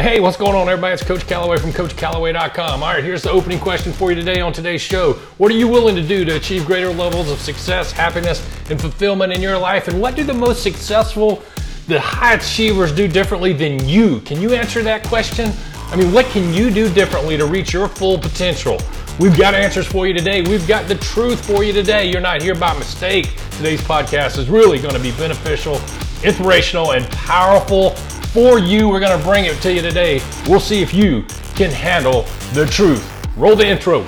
Hey, what's going on, everybody? It's Coach Calloway from CoachCalloway.com. All right, here's the opening question for you today on today's show. What are you willing to do to achieve greater levels of success, happiness, and fulfillment in your life? And what do the most successful, the high achievers do differently than you? Can you answer that question? I mean, what can you do differently to reach your full potential? We've got answers for you today. We've got the truth for you today. You're not here by mistake. Today's podcast is really going to be beneficial, inspirational, and powerful for you. We're going to bring it to you today. We'll see if you can handle the truth. Roll the intro.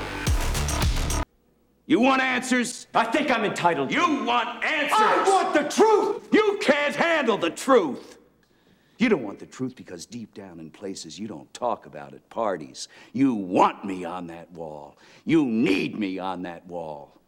You want answers? I think I'm entitled. You want answers? I want the truth! You can't handle the truth. You don't want the truth because deep down in places you don't talk about at parties, you want me on that wall. You need me on that wall.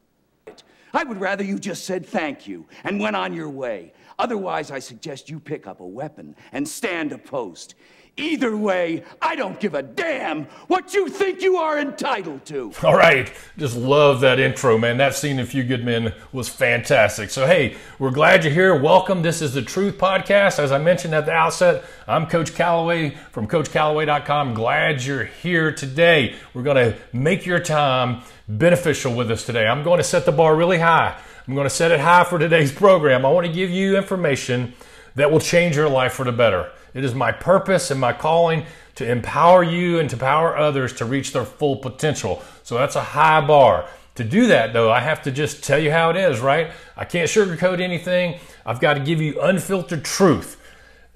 I would rather you just said thank you and went on your way. Otherwise, I suggest you pick up a weapon and stand a post. Either way, I don't give a damn what you think you are entitled to. All right, just love that intro, man. That scene in Few Good Men was fantastic. So, hey, we're glad you're here. Welcome. This is the Truth Podcast. As I mentioned at the outset, I'm Coach Calloway from CoachCalloway.com. Glad you're here today. We're going to make your time beneficial with us today. I'm going to set the bar really high. I'm going to set it high for today's program. I want to give you information that will change your life for the better. It is my purpose and my calling to empower you and to empower others to reach their full potential. So that's a high bar. To do that, though, I have to just tell you how it is, right? I can't sugarcoat anything. I've got to give you unfiltered truth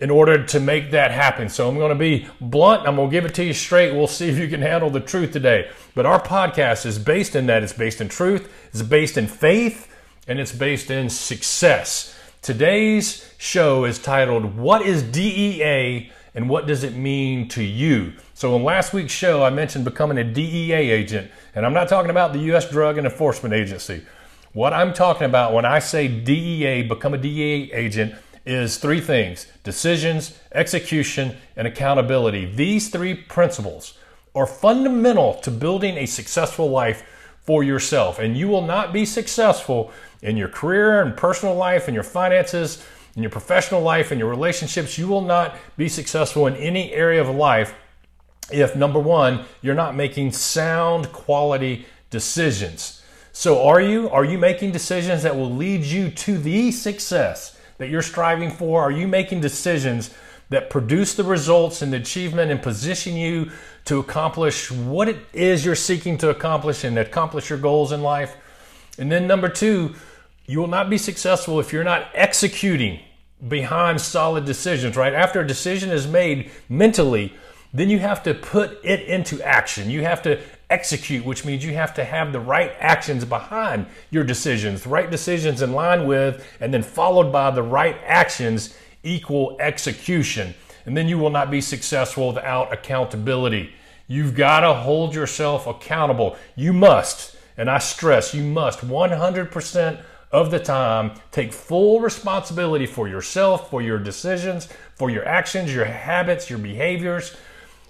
in order to make that happen. So I'm going to be blunt. I'm going to give it to you straight. We'll see if you can handle the truth today. But our podcast is based in that. It's based in truth, it's based in faith, and it's based in success. Today's show is titled What is DEA and What Does It Mean to You? So, in last week's show, I mentioned becoming a DEA agent, and I'm not talking about the U.S. Drug and Enforcement Agency. What I'm talking about when I say DEA, become a DEA agent, is three things decisions, execution, and accountability. These three principles are fundamental to building a successful life for yourself, and you will not be successful in your career and personal life and your finances, in your professional life and your relationships, you will not be successful in any area of life if number one, you're not making sound quality decisions. So, are you? Are you making decisions that will lead you to the success that you're striving for? Are you making decisions that produce the results and the achievement and position you to accomplish what it is you're seeking to accomplish and accomplish your goals in life? And then, number two, you will not be successful if you're not executing behind solid decisions, right? After a decision is made mentally, then you have to put it into action. You have to execute, which means you have to have the right actions behind your decisions, right decisions in line with, and then followed by the right actions equal execution. And then you will not be successful without accountability. You've got to hold yourself accountable. You must, and I stress, you must 100% of the time take full responsibility for yourself, for your decisions, for your actions, your habits, your behaviors.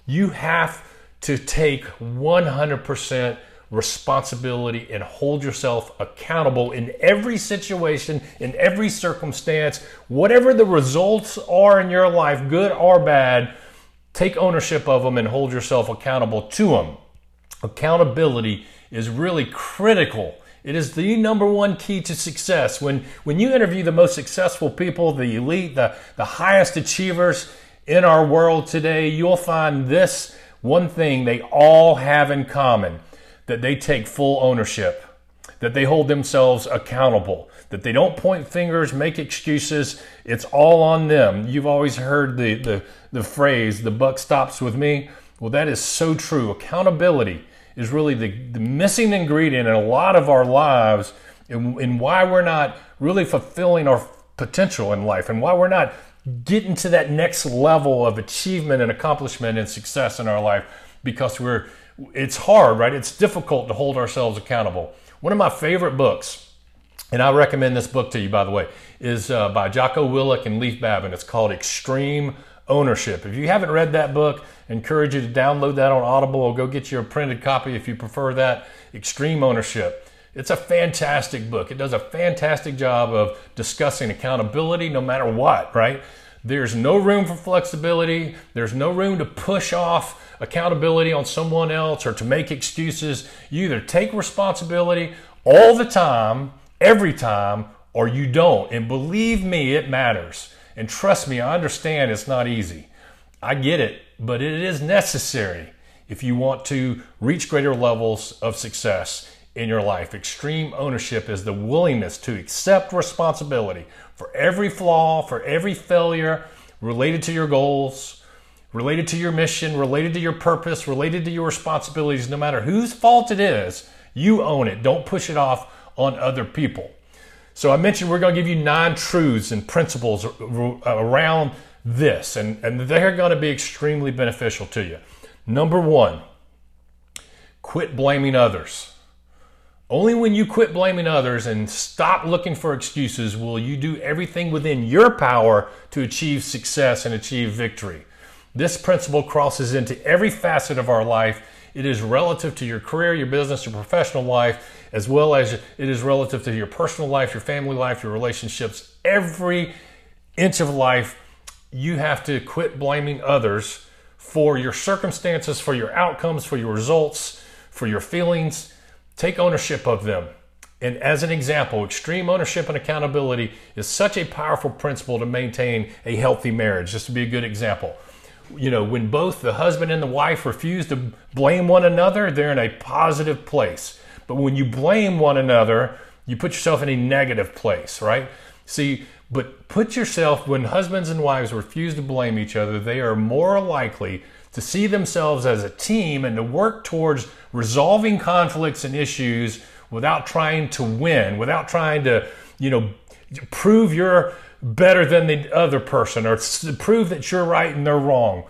You have to take 100% responsibility and hold yourself accountable in every situation, in every circumstance, whatever the results are in your life, good or bad, take ownership of them and hold yourself accountable to them. Accountability is really critical it is the number one key to success. When, when you interview the most successful people, the elite, the, the highest achievers in our world today, you'll find this one thing they all have in common that they take full ownership, that they hold themselves accountable, that they don't point fingers, make excuses. It's all on them. You've always heard the, the, the phrase, the buck stops with me. Well, that is so true. Accountability is really the, the missing ingredient in a lot of our lives and, and why we're not really fulfilling our potential in life and why we're not getting to that next level of achievement and accomplishment and success in our life because we're it's hard right it's difficult to hold ourselves accountable one of my favorite books and i recommend this book to you by the way is uh, by jocko willink and leif babin it's called extreme ownership if you haven't read that book encourage you to download that on Audible or go get your printed copy if you prefer that. Extreme Ownership. It's a fantastic book. It does a fantastic job of discussing accountability no matter what, right? There's no room for flexibility. There's no room to push off accountability on someone else or to make excuses. You either take responsibility all the time, every time, or you don't. And believe me, it matters. And trust me, I understand it's not easy. I get it, but it is necessary if you want to reach greater levels of success in your life. Extreme ownership is the willingness to accept responsibility for every flaw, for every failure related to your goals, related to your mission, related to your purpose, related to your responsibilities, no matter whose fault it is, you own it. Don't push it off on other people. So I mentioned we're going to give you nine truths and principles around this, and, and they're going to be extremely beneficial to you. Number one, quit blaming others. Only when you quit blaming others and stop looking for excuses will you do everything within your power to achieve success and achieve victory. This principle crosses into every facet of our life. It is relative to your career, your business, your professional life, as well as it is relative to your personal life, your family life, your relationships. Every inch of life, you have to quit blaming others for your circumstances, for your outcomes, for your results, for your feelings Take ownership of them. And as an example, extreme ownership and accountability is such a powerful principle to maintain a healthy marriage. Just to be a good example. You know, when both the husband and the wife refuse to blame one another, they're in a positive place. But when you blame one another, you put yourself in a negative place, right? See, but put yourself, when husbands and wives refuse to blame each other, they are more likely to see themselves as a team and to work towards resolving conflicts and issues without trying to win, without trying to, you know, prove you're better than the other person or prove that you're right and they're wrong.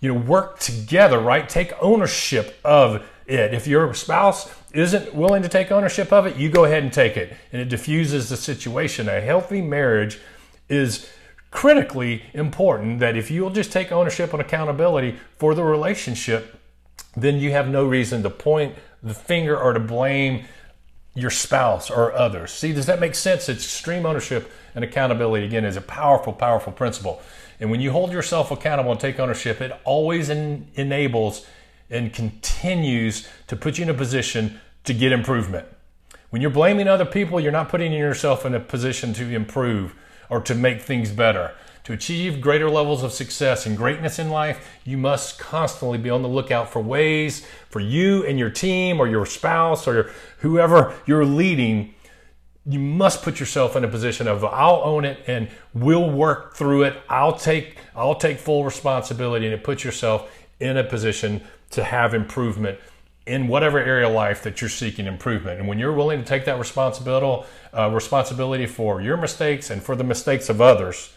You know, work together, right? Take ownership of it. If your spouse isn't willing to take ownership of it, you go ahead and take it. And it diffuses the situation. A healthy marriage is critically important that if you'll just take ownership and accountability for the relationship, then you have no reason to point the finger or to blame your spouse or others. See, does that make sense? It's extreme ownership and accountability, again, is a powerful, powerful principle. And when you hold yourself accountable and take ownership, it always en- enables and continues to put you in a position to get improvement. When you're blaming other people, you're not putting yourself in a position to improve or to make things better. To achieve greater levels of success and greatness in life, you must constantly be on the lookout for ways for you and your team or your spouse or whoever you're leading. You must put yourself in a position of I'll own it and we'll work through it. I'll take I'll take full responsibility and it puts yourself in a position to have improvement in whatever area of life that you're seeking improvement. And when you're willing to take that responsibility, uh, responsibility for your mistakes and for the mistakes of others,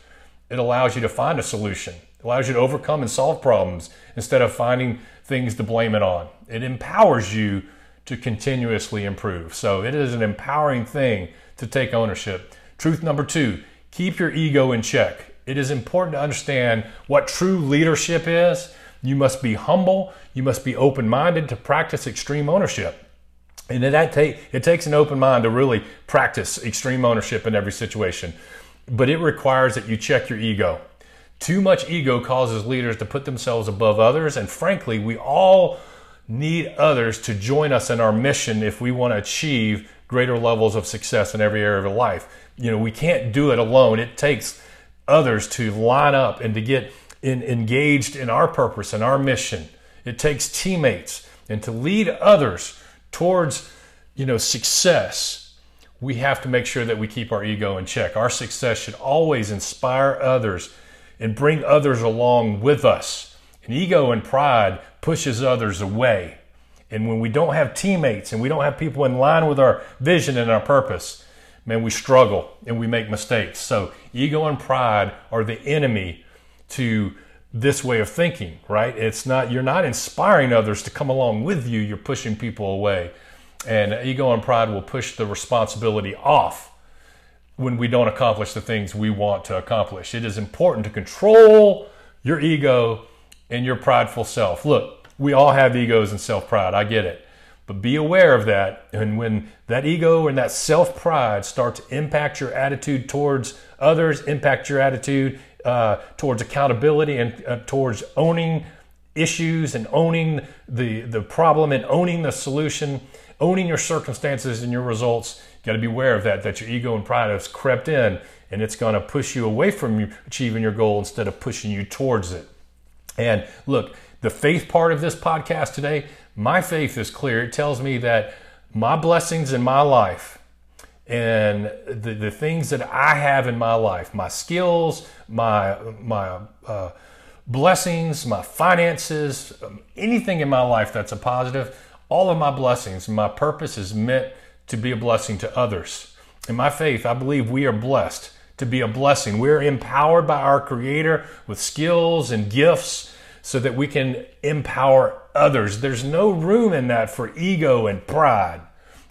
it allows you to find a solution. It allows you to overcome and solve problems instead of finding things to blame it on. It empowers you to continuously improve. So it is an empowering thing to take ownership. Truth number two keep your ego in check. It is important to understand what true leadership is you must be humble. You must be open minded to practice extreme ownership. And that take, it takes an open mind to really practice extreme ownership in every situation. But it requires that you check your ego. Too much ego causes leaders to put themselves above others. And frankly, we all need others to join us in our mission if we want to achieve greater levels of success in every area of life. You know, we can't do it alone. It takes others to line up and to get in, engaged in our purpose and our mission. It takes teammates and to lead others towards, you know, success. We have to make sure that we keep our ego in check. Our success should always inspire others and bring others along with us. And ego and pride pushes others away. And when we don't have teammates and we don't have people in line with our vision and our purpose, man, we struggle and we make mistakes. So, ego and pride are the enemy to this way of thinking, right? It's not you're not inspiring others to come along with you, you're pushing people away. And ego and pride will push the responsibility off when we don't accomplish the things we want to accomplish. It is important to control your ego and your prideful self. Look, we all have egos and self pride. I get it. But be aware of that. And when that ego and that self pride start to impact your attitude towards others, impact your attitude uh, towards accountability and uh, towards owning issues and owning the, the problem and owning the solution, owning your circumstances and your results. You got to be aware of that, that your ego and pride has crept in and it's going to push you away from achieving your goal instead of pushing you towards it. And look, the faith part of this podcast today, my faith is clear. It tells me that my blessings in my life and the, the things that I have in my life, my skills, my, my uh, blessings, my finances, um, anything in my life that's a positive, all of my blessings, my purpose is meant to be a blessing to others. In my faith, I believe we are blessed to be a blessing. We're empowered by our Creator with skills and gifts so that we can empower others. There's no room in that for ego and pride.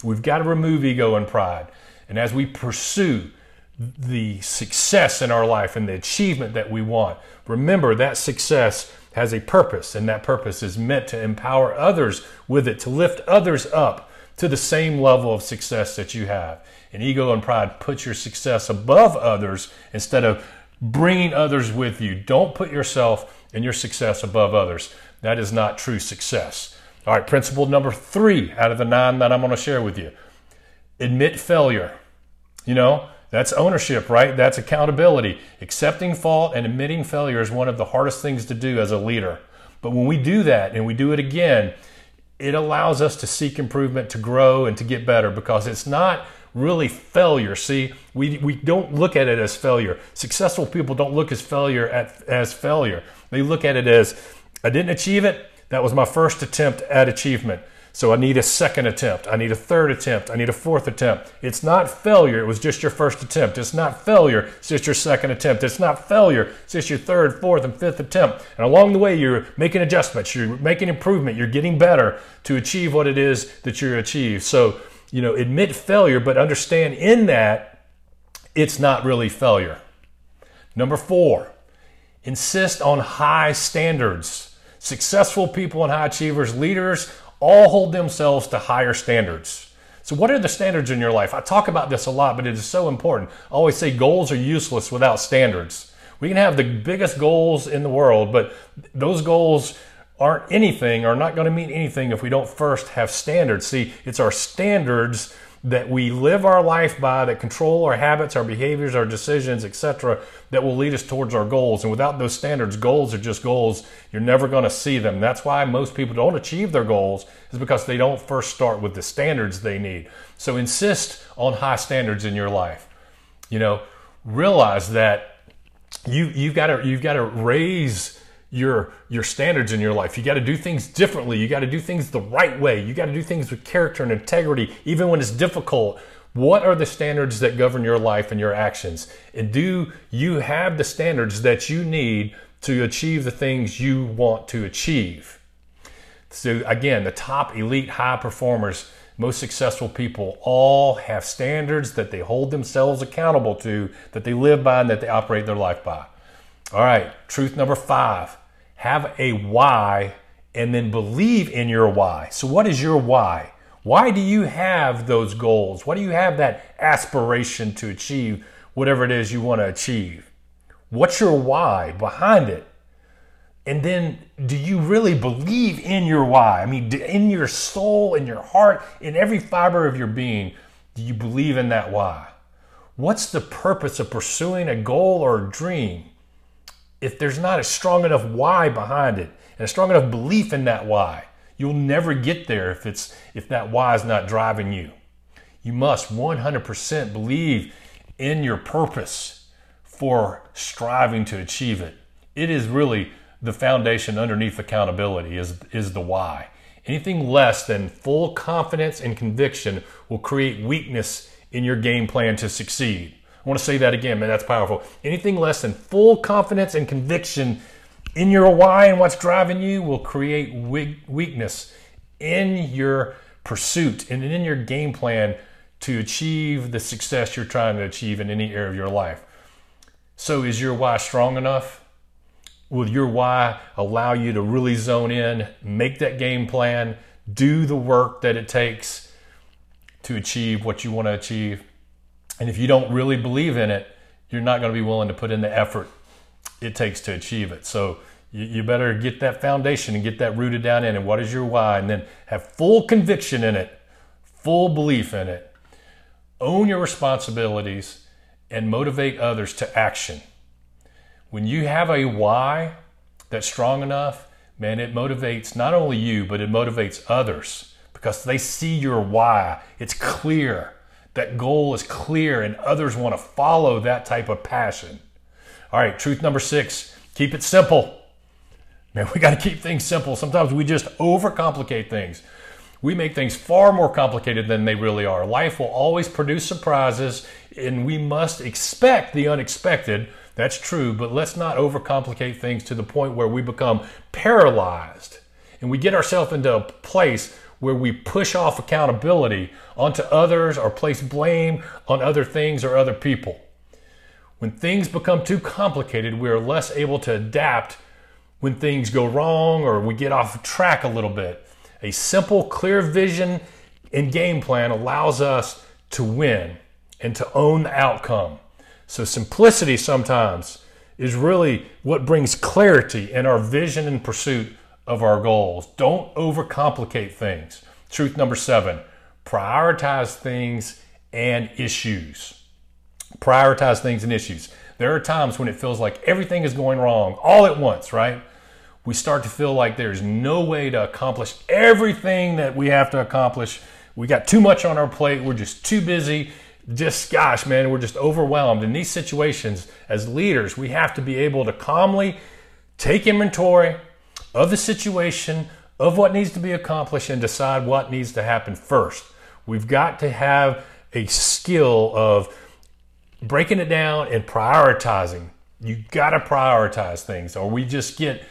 We've got to remove ego and pride. And as we pursue the success in our life and the achievement that we want, remember that success has a purpose, and that purpose is meant to empower others with it, to lift others up to the same level of success that you have. And ego and pride put your success above others instead of bringing others with you. Don't put yourself and your success above others. That is not true success. All right, principle number three out of the nine that I'm going to share with you admit failure. You know, that's ownership, right? That's accountability. Accepting fault and admitting failure is one of the hardest things to do as a leader. But when we do that and we do it again, it allows us to seek improvement, to grow, and to get better because it's not really failure. See, we, we don't look at it as failure. Successful people don't look as failure at, as failure. They look at it as I didn't achieve it. That was my first attempt at achievement. So I need a second attempt. I need a third attempt. I need a fourth attempt. It's not failure. It was just your first attempt. It's not failure. It's just your second attempt. It's not failure. It's just your third, fourth, and fifth attempt. And along the way, you're making adjustments. You're making improvement. You're getting better to achieve what it is that you achieve. So, you know, admit failure, but understand in that it's not really failure. Number four, insist on high standards. Successful people and high achievers, leaders, all hold themselves to higher standards. So, what are the standards in your life? I talk about this a lot, but it is so important. I always say goals are useless without standards. We can have the biggest goals in the world, but those goals aren't anything, are not going to mean anything if we don't first have standards. See, it's our standards that we live our life by that control our habits, our behaviors, our decisions, etc., that will lead us towards our goals. And without those standards, goals are just goals. You're never going to see them. That's why most people don't achieve their goals, is because they don't first start with the standards they need. So insist on high standards in your life. You know, realize that you you've got to you've got to raise your your standards in your life. You got to do things differently. You got to do things the right way. You got to do things with character and integrity even when it's difficult. What are the standards that govern your life and your actions? And do you have the standards that you need to achieve the things you want to achieve? So again, the top elite high performers, most successful people all have standards that they hold themselves accountable to, that they live by and that they operate their life by. All right, truth number 5 have a why, and then believe in your why. So, what is your why? Why do you have those goals? Why do you have that aspiration to achieve whatever it is you want to achieve? What's your why behind it? And then, do you really believe in your why? I mean, in your soul, in your heart, in every fiber of your being, do you believe in that why? What's the purpose of pursuing a goal or a dream? If there's not a strong enough why behind it and a strong enough belief in that why, you'll never get there if it's if that why is not driving you. You must 100% believe in your purpose for striving to achieve it. It is really the foundation underneath accountability is is the why. Anything less than full confidence and conviction will create weakness in your game plan to succeed. I want to say that again, man. That's powerful. Anything less than full confidence and conviction in your why and what's driving you will create weakness in your pursuit and in your game plan to achieve the success you're trying to achieve in any area of your life. So, is your why strong enough? Will your why allow you to really zone in, make that game plan, do the work that it takes to achieve what you want to achieve? And if you don't really believe in it, you're not going to be willing to put in the effort it takes to achieve it. So you, you better get that foundation and get that rooted down in. And what is your why? And then have full conviction in it, full belief in it. Own your responsibilities and motivate others to action. When you have a why that's strong enough, man, it motivates not only you, but it motivates others because they see your why. It's clear. That goal is clear, and others want to follow that type of passion. All right, truth number six keep it simple. Man, we got to keep things simple. Sometimes we just overcomplicate things. We make things far more complicated than they really are. Life will always produce surprises, and we must expect the unexpected. That's true, but let's not overcomplicate things to the point where we become paralyzed and we get ourselves into a place where we push off accountability onto others or place blame on other things or other people. When things become too complicated, we are less able to adapt when things go wrong or we get off track a little bit. A simple, clear vision and game plan allows us to win and to own the outcome. So, simplicity sometimes is really what brings clarity in our vision and pursuit of our goals. Don't overcomplicate things. Truth number seven prioritize things and issues. Prioritize things and issues. There are times when it feels like everything is going wrong all at once, right? We start to feel like there's no way to accomplish everything that we have to accomplish. We got too much on our plate. We're just too busy. Just, gosh, man, we're just overwhelmed. In these situations, as leaders, we have to be able to calmly take inventory, of the situation, of what needs to be accomplished, and decide what needs to happen first. We've got to have a skill of breaking it down and prioritizing. You got to prioritize things, or we just get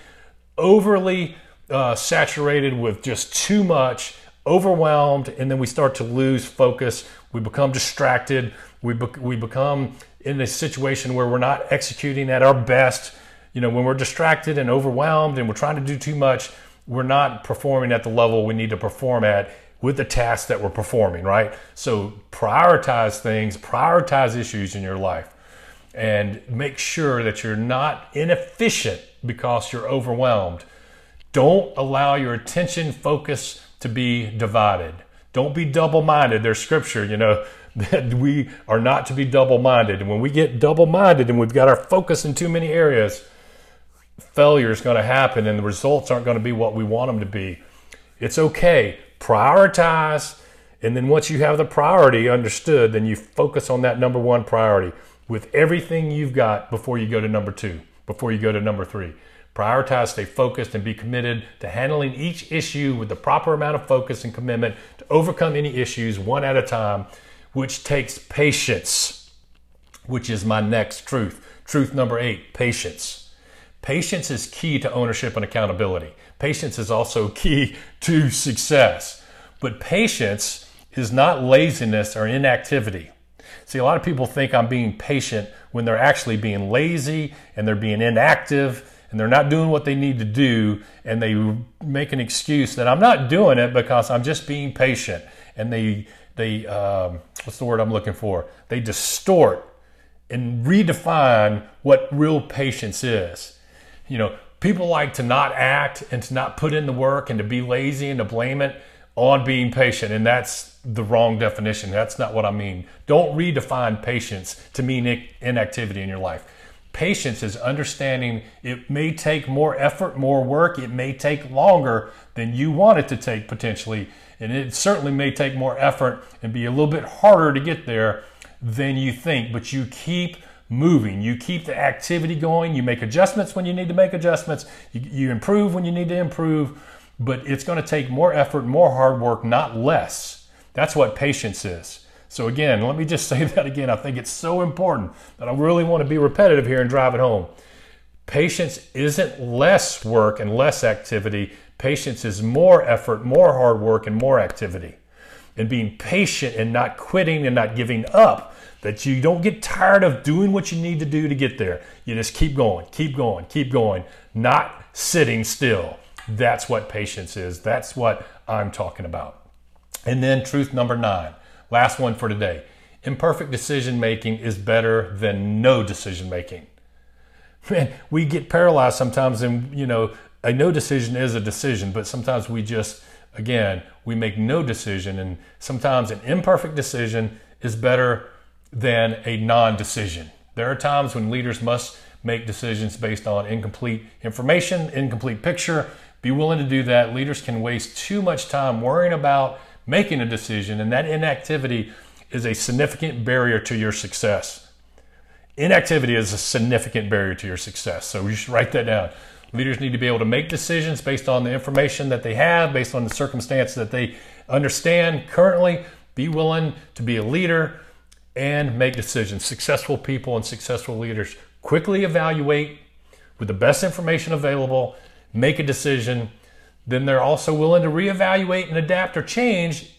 overly uh, saturated with just too much, overwhelmed, and then we start to lose focus. We become distracted. We, be- we become in a situation where we're not executing at our best you know, when we're distracted and overwhelmed and we're trying to do too much, we're not performing at the level we need to perform at with the tasks that we're performing, right? So prioritize things, prioritize issues in your life, and make sure that you're not inefficient because you're overwhelmed. Don't allow your attention focus to be divided. Don't be double minded. There's scripture, you know, that we are not to be double minded. And when we get double minded and we've got our focus in too many areas, failure is going to happen and the results aren't going to be what we want them to be. It's okay. Prioritize. And then once you have the priority understood, then you focus on that number one priority with everything you've got before you go to number two, before you go to number three. Prioritize, stay focused, and be committed to handling each issue with the proper amount of focus and commitment to overcome any issues one at a time, which takes patience, which is my next truth. Truth number eight patience. Patience is key to ownership and accountability. Patience is also key to success. But patience is not laziness or inactivity. See, a lot of people think I'm being patient when they're actually being lazy and they're being inactive and they're not doing what they need to do and they make an excuse that I'm not doing it because I'm just being patient. And they, they um, what's the word I'm looking for? They distort and redefine what real patience is you know, people like to not act and to not put in the work and to be lazy and to blame it on being patient. And that's the wrong definition. That's not what I mean. Don't redefine patience to mean inactivity in your life. Patience is understanding it may take more effort, more work, it may take longer than you want it to take potentially, and it certainly may take more effort and be a little bit harder to get there than you think, but you keep moving. You keep the activity going. You make adjustments when you need to make adjustments. You, you improve when you need to improve. But it's going to take more effort, more hard work, not less. That's what patience is. So, again, let me just say that again. I think it's so important that I really want to be repetitive here and drive it home. Patience isn't less work and less activity. Patience is more effort, more hard work, and more activity. And being patient and not quitting and not giving up that you don't get tired of doing what you need to do to get there. You just keep going, keep going, keep going, not sitting still. That's what patience is. That's what I'm talking about. And then, truth number nine, last one for today imperfect decision making is better than no decision making. man, we get paralyzed sometimes, and you know, a no decision is a decision, but sometimes we just, again, we make no decision, and sometimes an imperfect decision is better than a non decision. There are times when leaders must make decisions based on incomplete information, incomplete picture. Be willing to do that. Leaders can waste too much time worrying about making a decision, and that inactivity is a significant barrier to your success. Inactivity is a significant barrier to your success. So you should write that down. Leaders need to be able to make decisions based on the information that they have, based on the circumstance that they understand currently. Be willing to be a leader and make decisions. Successful people and successful leaders quickly evaluate with the best information available, make a decision. Then they're also willing to reevaluate and adapt or change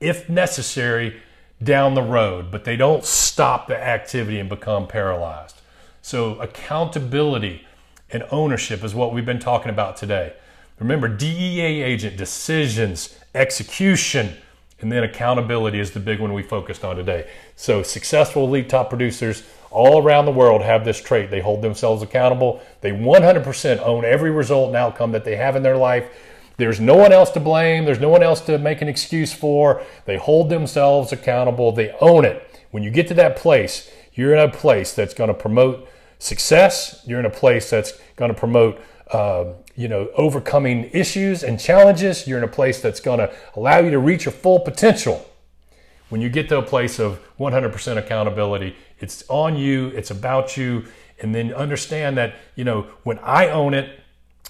if necessary down the road, but they don't stop the activity and become paralyzed. So, accountability and ownership is what we've been talking about today. Remember, DEA agent, decisions, execution, and then accountability is the big one we focused on today. So, successful elite top producers all around the world have this trait. They hold themselves accountable. They 100% own every result and outcome that they have in their life. There's no one else to blame. There's no one else to make an excuse for. They hold themselves accountable. They own it. When you get to that place, you're in a place that's going to promote success. You're in a place that's going to promote uh, you know, overcoming issues and challenges. You're in a place that's going to allow you to reach your full potential. When you get to a place of 100% accountability, it's on you, it's about you, and then understand that, you know, when I own it,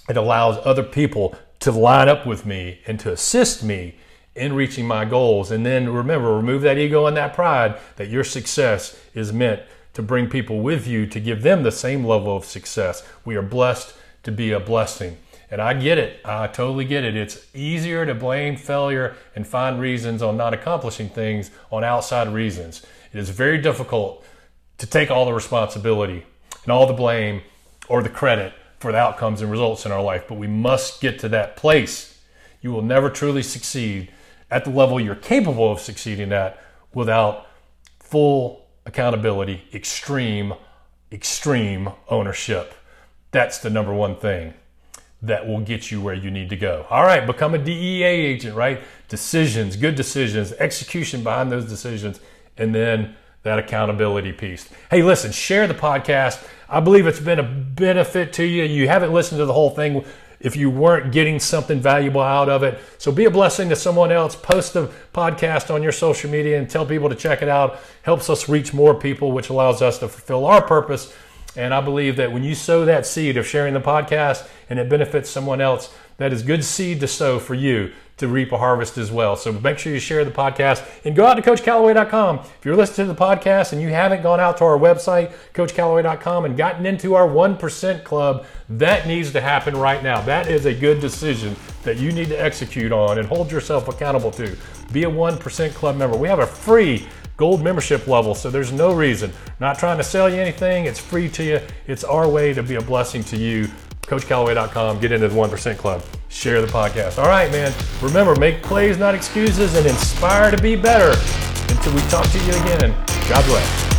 it allows other people to line up with me and to assist me in reaching my goals. And then remember, remove that ego and that pride that your success is meant to bring people with you to give them the same level of success. We are blessed to be a blessing. And I get it. I totally get it. It's easier to blame failure and find reasons on not accomplishing things on outside reasons. It is very difficult to take all the responsibility and all the blame or the credit for the outcomes and results in our life, but we must get to that place. You will never truly succeed at the level you're capable of succeeding at without full accountability, extreme, extreme ownership. That's the number one thing that will get you where you need to go. All right, become a DEA agent, right? Decisions, good decisions, execution behind those decisions, and then that accountability piece. Hey, listen, share the podcast. I believe it's been a benefit to you. You haven't listened to the whole thing if you weren't getting something valuable out of it. So be a blessing to someone else. Post the podcast on your social media and tell people to check it out. Helps us reach more people, which allows us to fulfill our purpose and I believe that when you sow that seed of sharing the podcast and it benefits someone else, that is good seed to sow for you to reap a harvest as well. So make sure you share the podcast and go out to CoachCallaway.com. If you're listening to the podcast and you haven't gone out to our website, CoachCallaway.com, and gotten into our 1% club, that needs to happen right now. That is a good decision that you need to execute on and hold yourself accountable to. Be a 1% club member. We have a free gold membership level. So there's no reason. Not trying to sell you anything. It's free to you. It's our way to be a blessing to you. CoachCallaway.com. Get into the 1% Club. Share the podcast. All right, man. Remember, make plays, not excuses, and inspire to be better. Until we talk to you again. God bless.